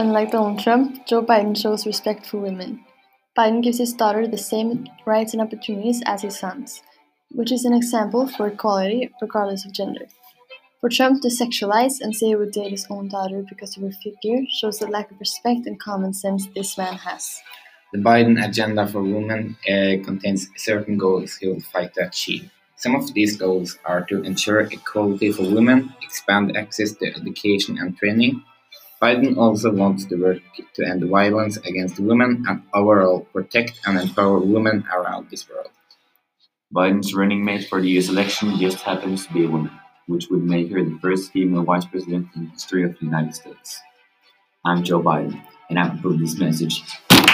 Unlike Donald Trump, Joe Biden shows respect for women. Biden gives his daughter the same rights and opportunities as his sons, which is an example for equality regardless of gender. For Trump to sexualize and say he would date his own daughter because of her figure shows the lack of respect and common sense this man has. The Biden agenda for women uh, contains certain goals he will fight to achieve. Some of these goals are to ensure equality for women, expand access to education and training. Biden also wants to work to end violence against women and overall protect and empower women around this world. Biden's running mate for the US election just happens to be a woman, which would make her the first female vice president in the history of the United States. I'm Joe Biden, and I approve this message